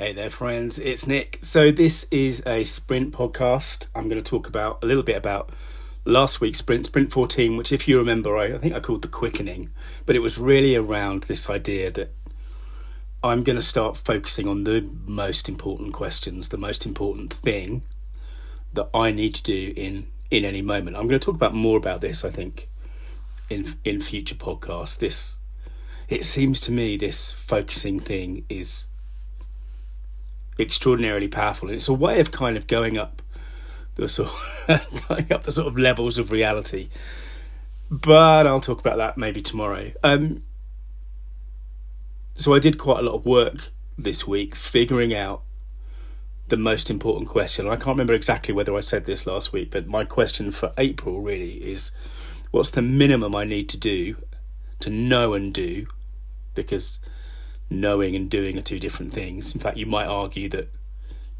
Hey there, friends. It's Nick. So, this is a sprint podcast. I'm going to talk about a little bit about last week's sprint, Sprint 14, which, if you remember, I, I think I called the quickening, but it was really around this idea that I'm going to start focusing on the most important questions, the most important thing that I need to do in in any moment. I'm going to talk about more about this, I think, in in future podcasts. This it seems to me this focusing thing is extraordinarily powerful. And it's a way of kind of going up the sort of going up the sort of levels of reality. But I'll talk about that maybe tomorrow. Um, so I did quite a lot of work this week figuring out the most important question. I can't remember exactly whether I said this last week, but my question for April really is what's the minimum I need to do to know and do because knowing and doing are two different things. In fact, you might argue that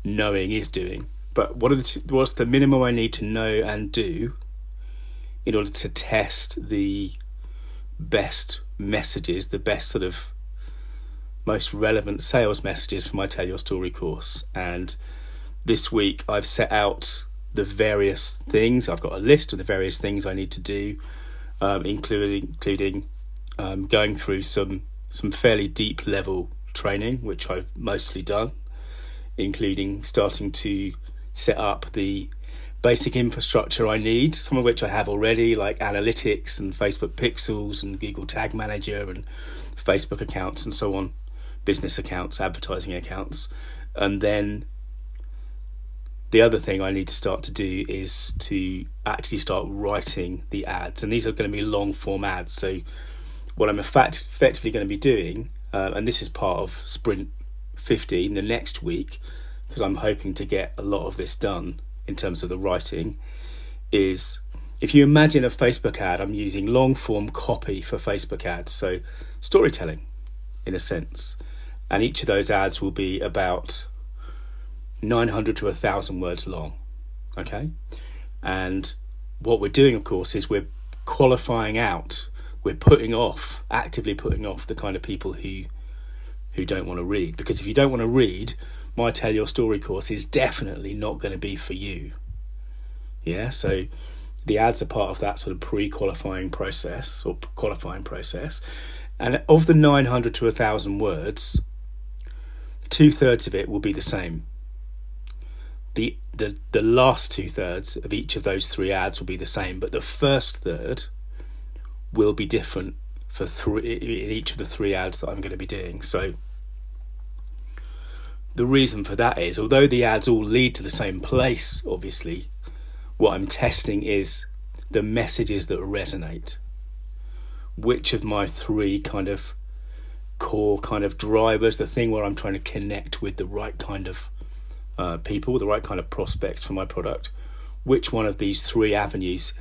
knowing is doing. But what are the what's the minimum I need to know and do in order to test the best messages, the best sort of most relevant sales messages for my Tell Your Story course? And this week I've set out the various things. I've got a list of the various things I need to do, um, including including um, going through some some fairly deep level training, which I've mostly done, including starting to set up the basic infrastructure I need, some of which I have already, like analytics and Facebook pixels and Google Tag Manager and Facebook accounts and so on, business accounts, advertising accounts. And then the other thing I need to start to do is to actually start writing the ads. And these are going to be long form ads. So what I'm effect- effectively going to be doing, uh, and this is part of Sprint 15 the next week, because I'm hoping to get a lot of this done in terms of the writing, is if you imagine a Facebook ad, I'm using long form copy for Facebook ads, so storytelling in a sense. And each of those ads will be about 900 to 1,000 words long. Okay? And what we're doing, of course, is we're qualifying out we're putting off, actively putting off the kind of people who who don't want to read. Because if you don't want to read, my Tell Your Story course is definitely not going to be for you. Yeah, so the ads are part of that sort of pre-qualifying process or qualifying process. And of the 900 to 1,000 words, two thirds of it will be the same. The, the, the last two thirds of each of those three ads will be the same, but the first third will be different for three in each of the three ads that I'm going to be doing. So the reason for that is although the ads all lead to the same place, obviously, what I'm testing is the messages that resonate. Which of my three kind of core kind of drivers, the thing where I'm trying to connect with the right kind of uh, people, the right kind of prospects for my product, which one of these three avenues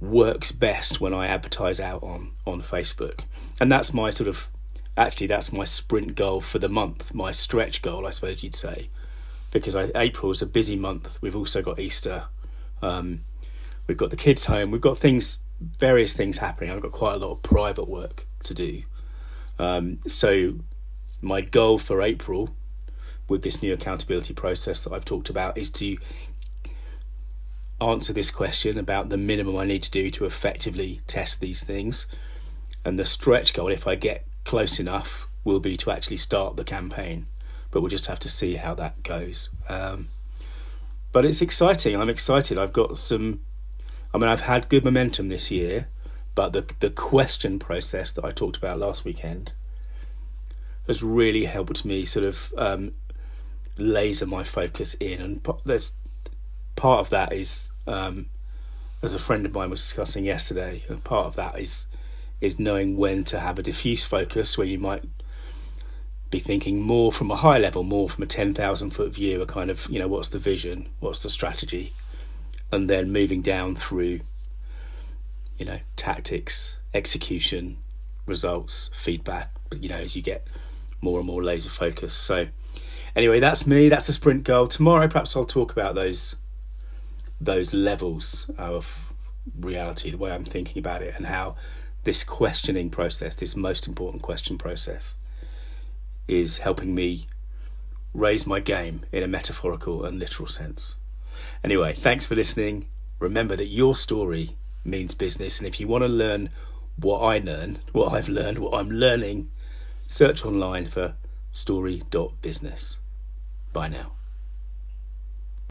works best when I advertise out on on Facebook, and that's my sort of actually that's my sprint goal for the month, my stretch goal, I suppose you'd say, because I, April is a busy month. We've also got Easter, um, we've got the kids home, we've got things, various things happening. I've got quite a lot of private work to do, um, so my goal for April with this new accountability process that I've talked about is to answer this question about the minimum I need to do to effectively test these things. And the stretch goal, if I get close enough, will be to actually start the campaign. But we'll just have to see how that goes. Um, but it's exciting. I'm excited. I've got some. I mean, I've had good momentum this year, but the the question process that I talked about last weekend has really helped me sort of um, laser my focus in. And there's part of that is, um, as a friend of mine was discussing yesterday, part of that is is knowing when to have a diffuse focus where you might be thinking more from a high level, more from a 10,000 foot view, a kind of, you know, what's the vision, what's the strategy, and then moving down through, you know, tactics, execution, results, feedback, you know, as you get more and more laser focus. So, anyway, that's me, that's the sprint goal. Tomorrow, perhaps I'll talk about those those levels of reality, the way I'm thinking about it, and how this questioning process, this most important question process, is helping me raise my game in a metaphorical and literal sense. Anyway, thanks for listening. Remember that your story means business, and if you want to learn what I learn, what I've learned, what I'm learning, search online for story.business. Bye now.